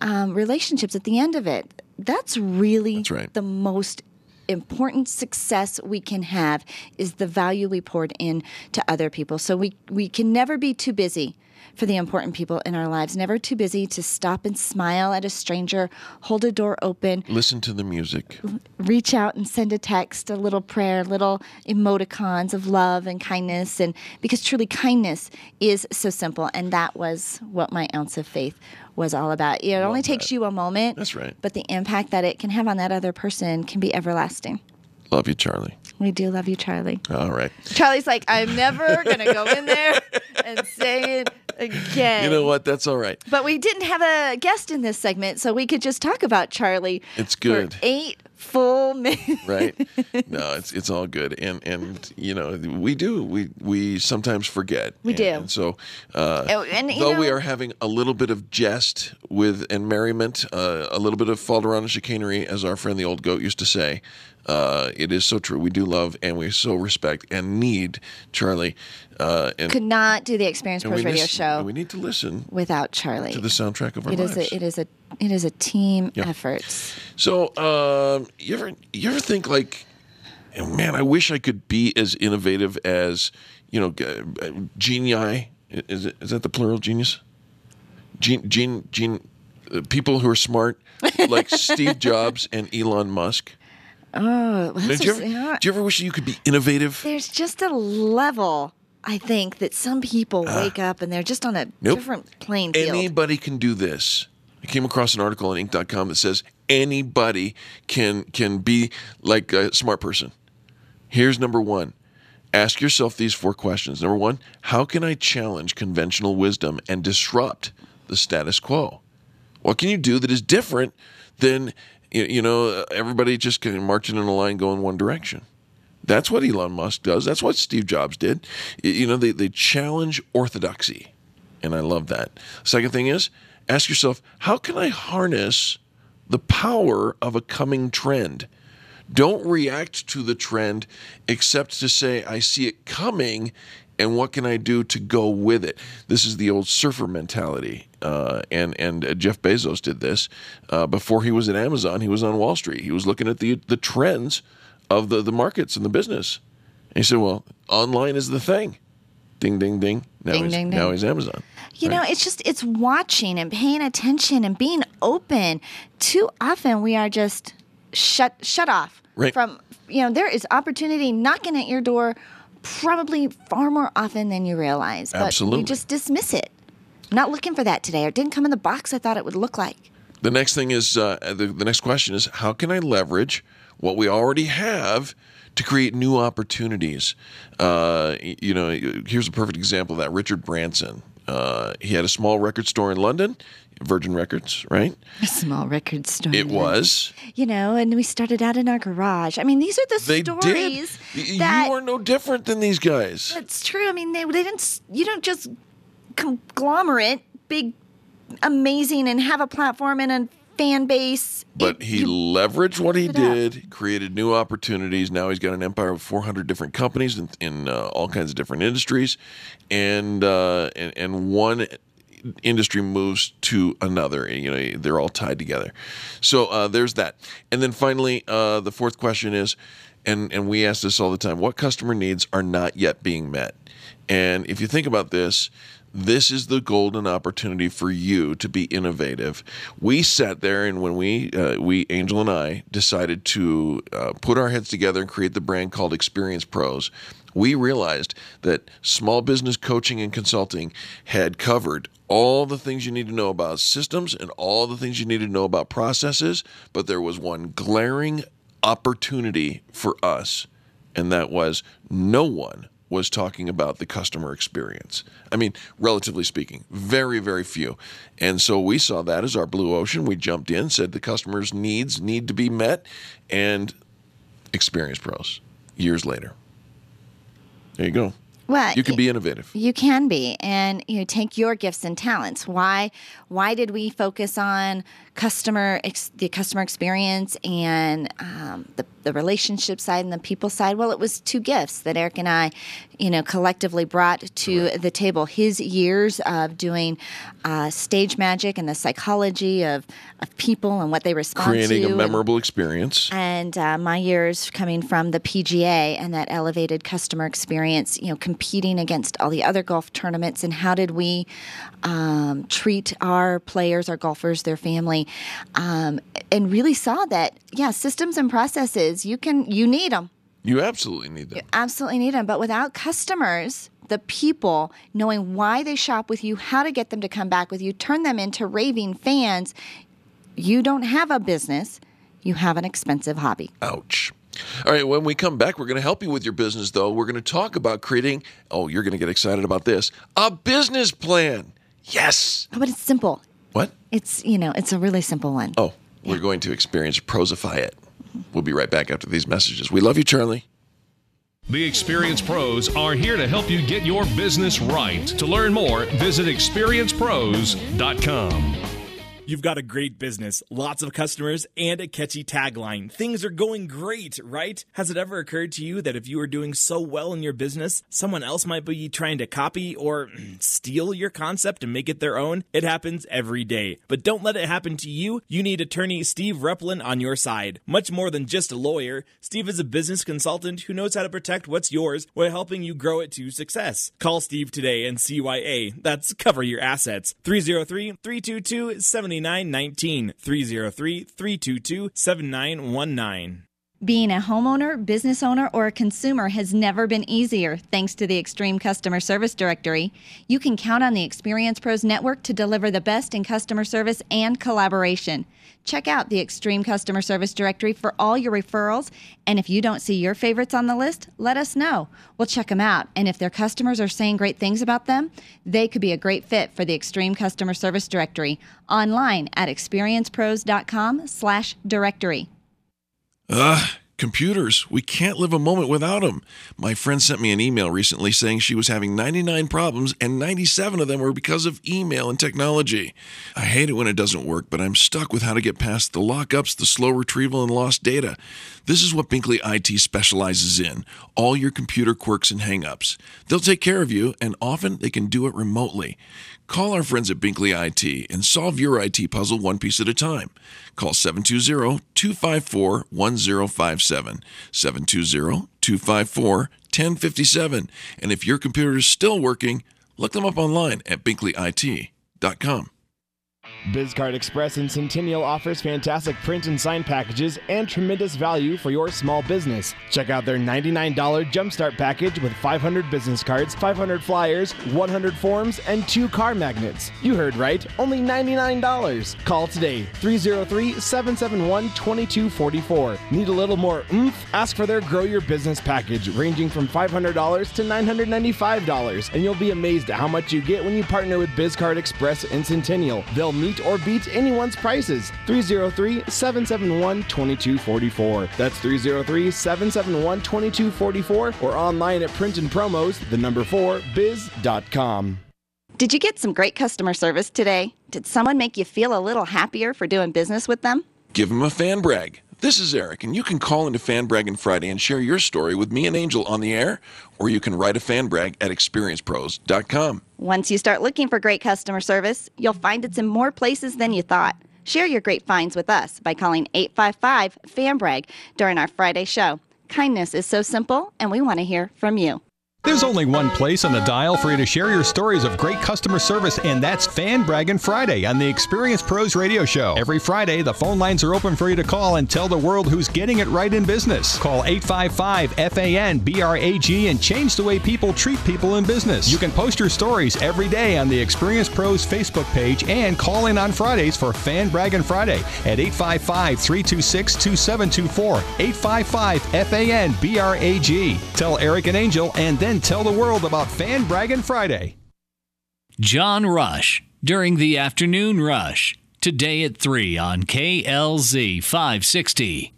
Um, relationships at the end of it. That's really the most important success we can have is the value we poured in to other people. So we, we can never be too busy for the important people in our lives, never too busy to stop and smile at a stranger, hold a door open, Listen to the music. reach out and send a text, a little prayer, little emoticons of love and kindness. And because truly kindness is so simple. And that was what my ounce of faith was all about. It only takes you a moment. That's right. But the impact that it can have on that other person can be everlasting. Love you, Charlie. We do love you, Charlie. All right. Charlie's like, I'm never going to go in there and say it again. You know what? That's all right. But we didn't have a guest in this segment, so we could just talk about Charlie. It's good. For eight full minutes. right? No, it's it's all good, and and you know we do we we sometimes forget. We and, do. And so, uh, Oh, and, though we are having a little bit of jest with and merriment, uh, a little bit of falderon and chicanery, as our friend the old goat used to say. Uh, it is so true. We do love and we so respect and need Charlie. Uh, and Could not do the Experience Pros radio listen- show We need to listen without Charlie. to the soundtrack of our It is lives. a it is a it is a team Yeah. effort. So, um, you ever you ever think like, man, I wish I could be as innovative as you know, uh, genii. Is it is that the plural genius? Gene gene gene. Uh, people who are smart, like Steve Jobs and Elon Musk. Oh, well, do, you ever, do you ever wish you could be innovative? There's just a level I think that some people Ah. wake up and they're just on a Nope. different plane field. Anybody can do this. I came across an article on Inc.com that says anybody can can be like a smart person. Here's number one. Ask yourself these four questions. Number one, how can I challenge conventional wisdom and disrupt the status quo? What can you do that is different than you know everybody just marching in a line going one direction? That's what Elon Musk does. That's what Steve Jobs did. You know, they, they challenge orthodoxy. And I love that. Second thing is ask yourself, how can I harness the power of a coming trend? Don't react to the trend except to say, I see it coming, and what can I do to go with it? This is the old surfer mentality. Uh, and and uh, Jeff Bezos did this uh, before he was at Amazon. He was on Wall Street. He was looking at the the trends of the, the markets and the business. And he said, Well, online is the thing. Ding, ding, ding. Now, Ding, he's, ding, now ding. he's Amazon. You know, it's just it's watching and paying attention and being open. Too often we are just shut shut off Right. from you know there is opportunity knocking at your door probably far more often than you realize. But Absolutely. we just dismiss it. Not looking for that today, or it didn't come in the box I thought it would look like. The next thing is uh, the, the next question is how can I leverage what we already have to create new opportunities? Uh, you know, here's a perfect example of that. Richard Branson. Uh, he had a small record store in London, Virgin Records, right? A small record store. It was. You know, and we started out in our garage. I mean, these are the They stories did. That you are no different than these guys. It's true. I mean, they, they didn't. You don't just conglomerate big, amazing, and have a platform and a fan base. But he leveraged what he it up. did, created new opportunities. Now he's got an empire of 400 different companies in, in uh, all kinds of different industries, and uh, and and one industry moves to another. You know, they're all tied together. So uh, there's that. And then finally, uh, the fourth question is, and and we ask this all the time: What customer needs are not yet being met? And if you think about this, this is the golden opportunity for you to be innovative. We sat there, and when we, uh, we Angel and I, decided to uh, put our heads together and create the brand called Experience Pros, we realized that small business coaching and consulting had covered all the things you need to know about systems and all the things you need to know about processes, but there was one glaring opportunity for us and that was no one was talking about the customer experience. I mean, relatively speaking, very, very few. And so we saw that as our blue ocean. We jumped in, said the customer's needs need to be met, and Experience Pros years later. There you go. Well, you can be innovative. You can be, and you know, take your gifts and talents. Why? Why did we focus on customer ex- the customer experience and um, the the relationship side and the people side? Well, it was two gifts that Eric and I, you know, collectively brought to the table. His years of doing uh, stage magic and the psychology of, of people and what they respond to. Creating to. a and- memorable experience. and uh, my years coming from the PGA and that elevated customer experience, you know, competing against all the other golf tournaments, and how did we um, treat our players, our golfers, their family, um, and really saw that yeah, systems and processes you can you need them, You absolutely need them. You absolutely need them, but without customers. The people knowing why they shop with you, how to get them to come back with you, turn them into raving fans. You don't have a business, you have an expensive hobby. Ouch. All right, when we come back, we're going to help you with your business, though. We're going to talk about creating, oh, you're going to get excited about this, a business plan. Yes. Oh, but it's simple. What? It's you know, it's a really simple one. Oh, we're going to experience prosify it. We'll be right back after these messages. We love you, Charlie. The Experience Pros are here to help you get your business right. To learn more, visit experiencepros.com. You've got a great business, lots of customers, and a catchy tagline. Things are going great, right? Has it ever occurred to you that if you are doing so well in your business, someone else might be trying to copy or steal your concept and make it their own? It happens every day. But don't let it happen to you. You need attorney Steve Replin on your side. Much more than just a lawyer, Steve is a business consultant who knows how to protect what's yours while helping you grow it to success. Call Steve today and CYA. That's cover your assets. 303 322 7919. 303 322 7919. Being a homeowner, business owner, or a consumer has never been easier thanks to the Extreme Customer Service Directory. You can count on the Experience Pros Network to deliver the best in customer service and collaboration. Check out the Extreme Customer Service Directory for all your referrals. And if you don't see your favorites on the list, let us know. We'll check them out. And if their customers are saying great things about them, they could be a great fit for the Extreme Customer Service Directory online at experiencepros.com slash directory. Ugh, computers. We can't live a moment without them. My friend sent me an email recently saying she was having 99 problems and 97 of them were because of email and technology. I hate it when it doesn't work, but I'm stuck with how to get past the lockups, the slow retrieval, and lost data. This is what Binkley IT specializes in all your computer quirks and hangups. They'll take care of you, and often they can do it remotely. Call our friends at Binkley IT and solve your IT puzzle one piece at a time. Call 720 254 1057. 720 254 1057. And if your computer is still working, look them up online at binkleyit.com. BizCard Express and Centennial offers fantastic print and sign packages and tremendous value for your small business. Check out their $99 Jumpstart package with 500 business cards, 500 flyers, 100 forms, and two car magnets. You heard right, only $99. Call today 303 771 2244. Need a little more oomph? Ask for their Grow Your Business package ranging from $500 to $995, and you'll be amazed at how much you get when you partner with BizCard Express and Centennial. They'll meet or beat anyone's prices. 303 771 2244. That's 303 771 2244 or online at print and promos, the number 4, biz.com. Did you get some great customer service today? Did someone make you feel a little happier for doing business with them? Give them a fan brag. This is Eric, and you can call into Fan Bragging Friday and share your story with me and Angel on the air, or you can write a fan brag at experiencepros.com. Once you start looking for great customer service, you'll find it's in more places than you thought. Share your great finds with us by calling 855 FAN BRAG during our Friday show. Kindness is so simple, and we want to hear from you. There's only one place on the dial for you to share your stories of great customer service, and that's Fan Bragging Friday on the Experience Pros Radio Show. Every Friday, the phone lines are open for you to call and tell the world who's getting it right in business. Call 855 FAN BRAG and change the way people treat people in business. You can post your stories every day on the Experience Pros Facebook page and call in on Fridays for Fan Bragging Friday at 855 326 2724. 855 FAN BRAG. Tell Eric and Angel and then tell the world about Fan Bragging Friday. John Rush during the afternoon rush. Today at 3 on KLZ 560.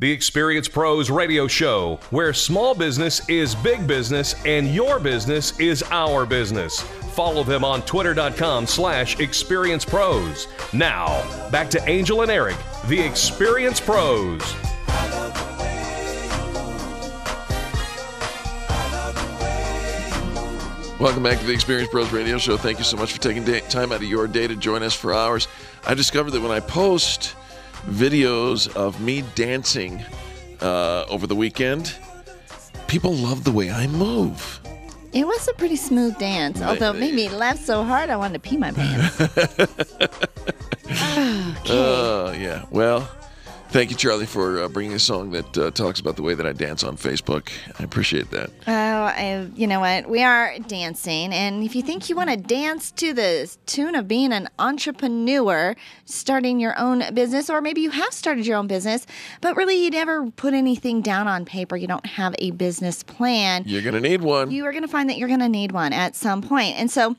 The Experience Pros radio show, where small business is big business and your business is our business. Follow them on twitter.com slash experience pros. Now, back to Angel and Eric, the Experience Pros. Welcome back to the Experience Pros Radio Show. Thank you so much for taking day, time out of your day to join us for hours. I discovered that when I post videos of me dancing uh, over the weekend, people love the way I move. It was a pretty smooth dance, although it made me laugh so hard I wanted to pee my pants. Uh, yeah. Well, thank you, Charlie, for uh, bringing a song that uh, talks about the way that I dance on Facebook. I appreciate that. Oh, I, you know what? We are dancing, and if you think you want to dance to the tune of being an entrepreneur, starting your own business, or maybe you have started your own business, but really you never put anything down on paper, you don't have a business plan, You're going to need one. you are going to find that you're going to need one at some point. And so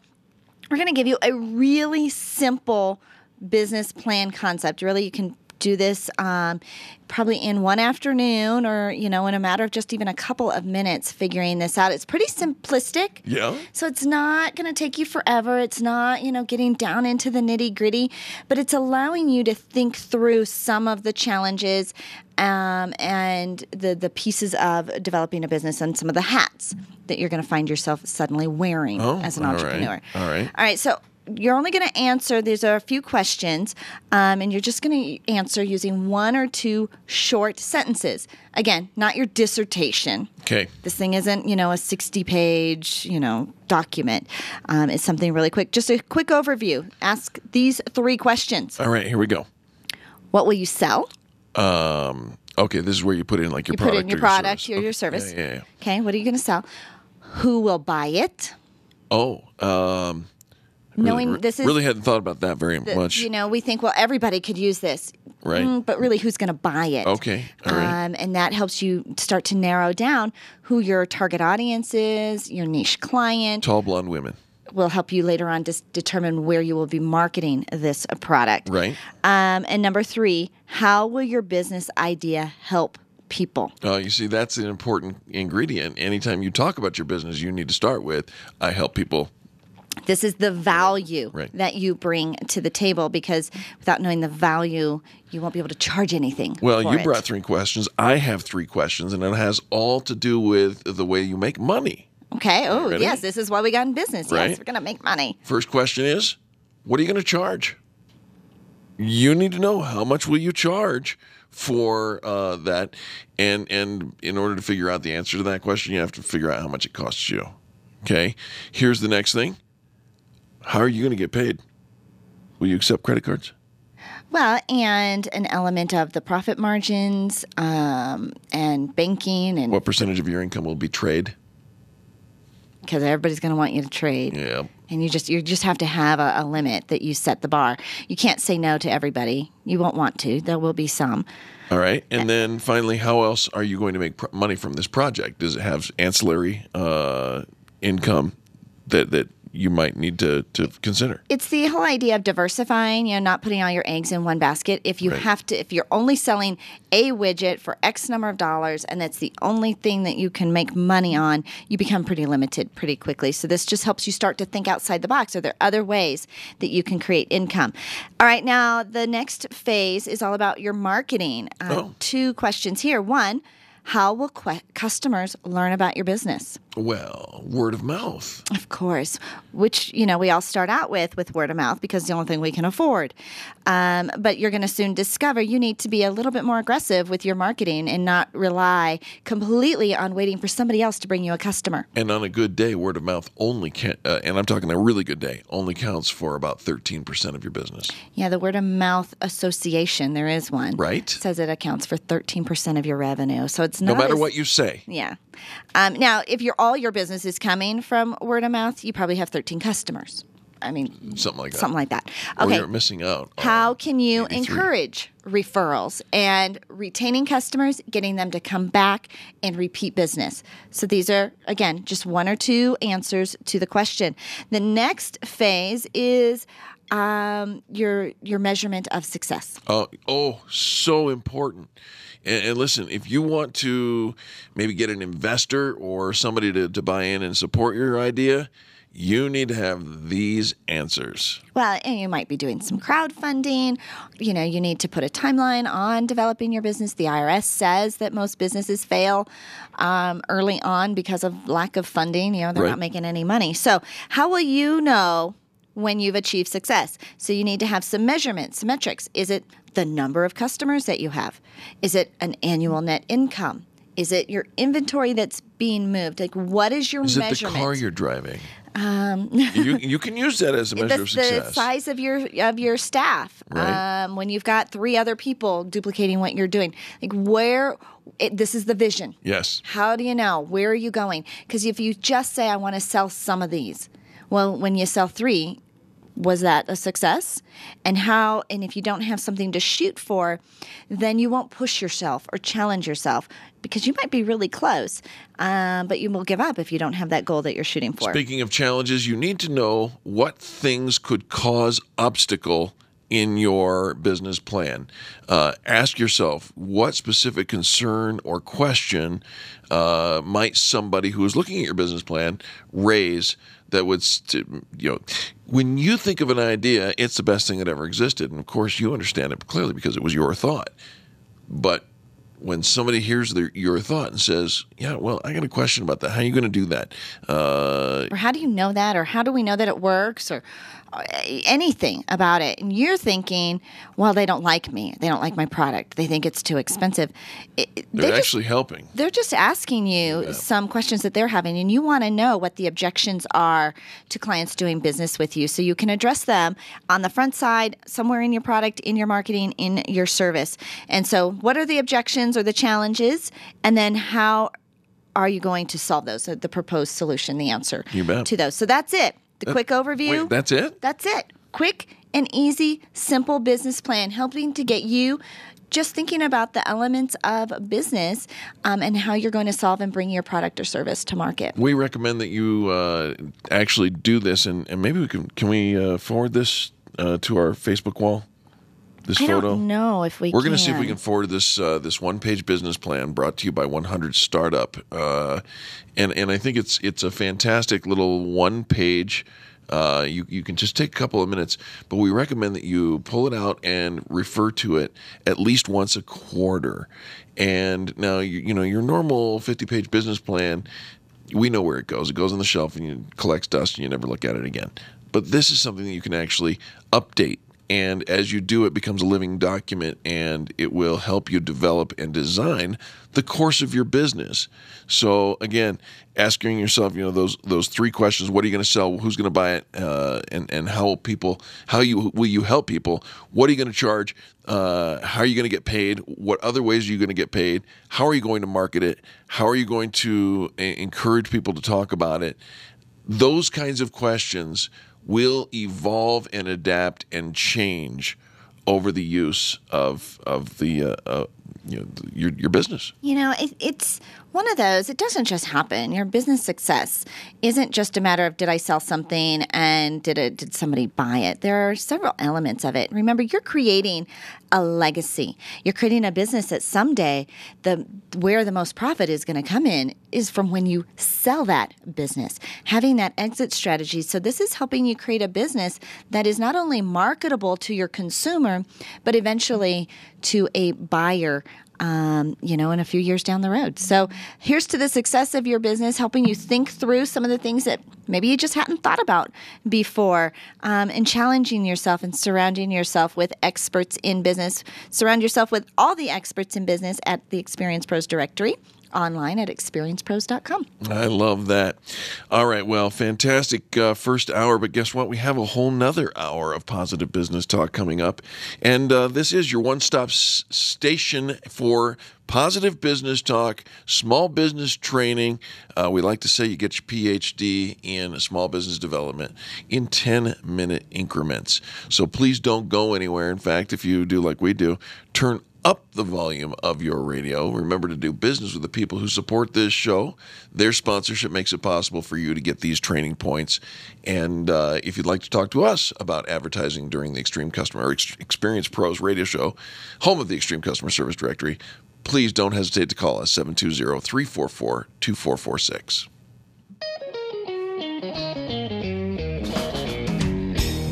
we're going to give you a really simple business plan concept. Really, you can do this um, probably in one afternoon or, you know, in a matter of just even a couple of minutes figuring this out. It's pretty simplistic. Yeah. So it's not going to take you forever. It's not, you know, getting down into the nitty gritty, but it's allowing you to think through some of the challenges um, and the the pieces of developing a business and some of the hats that you're going to find yourself suddenly wearing Oh, as an all right. entrepreneur. All right. All right. So you're only going to answer. these are a few questions, um, and you're just going to answer using one or two short sentences. Again, not your dissertation. Okay. This thing isn't, you know, a 60 page, you know, document. Um, it's something really quick. Just a quick overview. Ask these three questions. All right, here we go. What will you sell? Um, okay, this is where you put in like your you put product. in your product service. or your service. Yeah, yeah, yeah. Okay, what are you going to sell? Who will buy it? Oh, um, really- Knowing this is really hadn't thought about that very the- much. You know, we think, well, everybody could use this. Right. Mm, but really, who's going to buy it? Okay, all right. Um, and that helps you start to narrow down who your target audience is, your niche client. Tall blonde women, Will help you later on to determine where you will be marketing this product. right? Um, and number three, how will your business idea help people? Uh, you see, that's an important ingredient. Anytime you talk about your business, you need to start with I help people. This is the value Right. that you bring to the table because without knowing the value, you won't be able to charge anything. Well, you it. brought three questions. I have three questions, and it has all to do with the way you make money. Okay. Oh, yes. This is why we got in business. Right. Yes, we're going to make money. First question is, what are you going to charge? You need to know how much will you charge for uh, that, and and in order to figure out the answer to that question, you have to figure out how much it costs you. Okay. Here's the next thing. How are you going to get paid? Will you accept credit cards? Well, and an element of the profit margins um, and banking, and What percentage of your income will be trade? because everybody's going to want you to trade. Yeah. And you just you just have to have a, a limit that you set the bar. You can't say no to everybody. You won't want to. There will be some. All right. And then finally, how else are you going to make pro- money from this project? Does it have ancillary uh, income that, that you might need to, to consider? It's the whole idea of diversifying, you know, not putting all your eggs in one basket. If you Right. have to, if you're only selling a widget for X number of dollars and that's the only thing that you can make money on, you become pretty limited pretty quickly. So this just helps you start to think outside the box. Are there other ways that you can create income? All right, now the next phase is all about your marketing. Uh, Two questions here. One, how will que- customers learn about your business? Well, word of mouth. Of course, which you know we all start out with with word of mouth because it's the only thing we can afford. Um, but you're going to soon discover you need to be a little bit more aggressive with your marketing and not rely completely on waiting for somebody else to bring you a customer. And on a good day, word of mouth only can, uh, and I'm talking a really good day, only counts for about 13% of your business. Yeah, the word of mouth association, there is one. Right. Says it accounts for 13% of your revenue. So it's No matter as- what you say. Yeah. Um, now, if your all your business is coming from word of mouth, you probably have 13 customers. I mean, Something like that. something like that. Or Okay. you're missing out. How can you maybe three. encourage referrals and retaining customers, getting them to come back and repeat business? So these are again just one or two answers to the question. The next phase is um, your your measurement of success. Oh, oh, so important. And, and listen, if you want to maybe get an investor or somebody to, to buy in and support your idea, you need to have these answers. Well, and you might be doing some crowdfunding. You know, you need to put a timeline on developing your business. The IRS says that most businesses fail um, early on because of lack of funding. You know, they're Right. not making any money. So, how will you know when you've achieved success? So, you need to have some measurements, some metrics. Is it the number of customers that you have? Is it an annual net income? Is it your inventory that's being moved? Like, what is your Is it the measurement? car you're driving? um, you, you can use that as a measure the, of success. the size of your of your staff. Right. Um, when you've got three other people duplicating what you're doing, like where it, this is the vision. Yes. How do you know where are you going? Because if you just say I want to sell some of these, well, when you sell three, was that a success? And how? And if you don't have something to shoot for, then you won't push yourself or challenge yourself because you might be really close, um, but you will give up if you don't have that goal that you're shooting for. Speaking of challenges, you need to know what things could cause obstacle in your business plan. Uh, ask yourself what specific concern or question uh, might somebody who is looking at your business plan raise that would, you know, when you think of an idea, it's the best thing that ever existed. And of course, you understand it clearly because it was your thought. But when somebody hears their, your thought and says, "Yeah, well, I got a question about that. How are you going to do that?" Uh, or how do you know that or how do we know that it works or anything about it and you're thinking well they don't like me they don't like my product they think it's too expensive it, it- they're they just- actually helping. they're just asking you some questions that they're having, and you want to know what the objections are to clients doing business with you so you can address them on the front side, somewhere in your product, in your marketing, in your service. And so, what are the objections or the challenges? And then, how are you going to solve those? The proposed solution, the answer You bet. to those. So, that's it. The Uh, quick overview. Wait, that's it? That's it. Quick and easy, simple business plan, helping to get you just thinking about the elements of business um, and how you're going to solve and bring your product or service to market. We recommend that you uh, actually do this, and, and maybe we can can we uh, forward this uh, to our Facebook wall. This I photo. don't know if we We're going to see if we can forward this uh, this one page business plan brought to you by 100 Startup, uh, and and I think it's it's a fantastic little one page. Uh, you you can just take a couple of minutes, but we recommend that you pull it out and refer to it at least once a quarter. And now you you know your normal 50 page business plan, we know where it goes. It goes on the shelf and you collects dust and you never look at it again. But this is something that you can actually update and as you do it becomes a living document and it will help you develop and design the course of your business. So again asking yourself you know those those three questions what are you going to sell? Who's going to buy it? Uh, and and how will people how you will you help people? What are you going to charge? Uh, how are you going to get paid? What other ways are you going to get paid? How are you going to market it? How are you going to uh, encourage people to talk about it? Those kinds of questions will evolve and adapt and change over the use of of the uh, uh, you know your your business. You know, it, it's one of those, it doesn't just happen. Your business success isn't just a matter of did I sell something and did it did somebody buy it? There are several elements of it. Remember, you're creating a legacy. You're creating a business that someday the where the most profit is going to come in is from when you sell that business. Having that exit strategy. So this is helping you create a business that is not only marketable to your consumer, but eventually to a buyer um, you know, in a few years down the road. So here's to the success of your business, helping you think through some of the things that maybe you just hadn't thought about before, um, and challenging yourself and surrounding yourself with experts in business. Surround yourself with all the experts in business at the Experience Pros directory online at experiencepros.com. I love that. All right, well, fantastic uh, first hour, but guess what? We have a whole nother hour of positive business talk coming up, and uh, this is your one-stop s- station for positive business talk, small business training. Uh, we like to say you get your PhD in small business development in 10-minute increments. So please don't go anywhere. In fact, if you do like we do, turn up the volume of your radio. Remember to do business with the people who support this show. Their sponsorship makes it possible for you to get these training points. And uh, if you'd like to talk to us about advertising during the Extreme Customer Ex- Experience Pros radio show, home of the Extreme Customer Service Directory, please don't hesitate to call us 720 344 2446.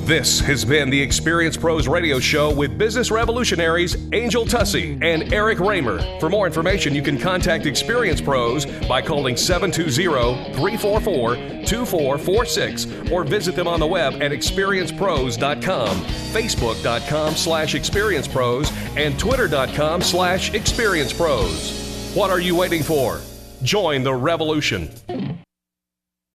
This has been the Experience Pros radio show with business revolutionaries Angel Tussey and Eric Raymer. For more information, you can contact Experience Pros by calling 720-344-2446 or visit them on the web at experiencepros.com, facebook.com slash experiencepros, and twitter.com slash experiencepros. What are you waiting for? Join the revolution.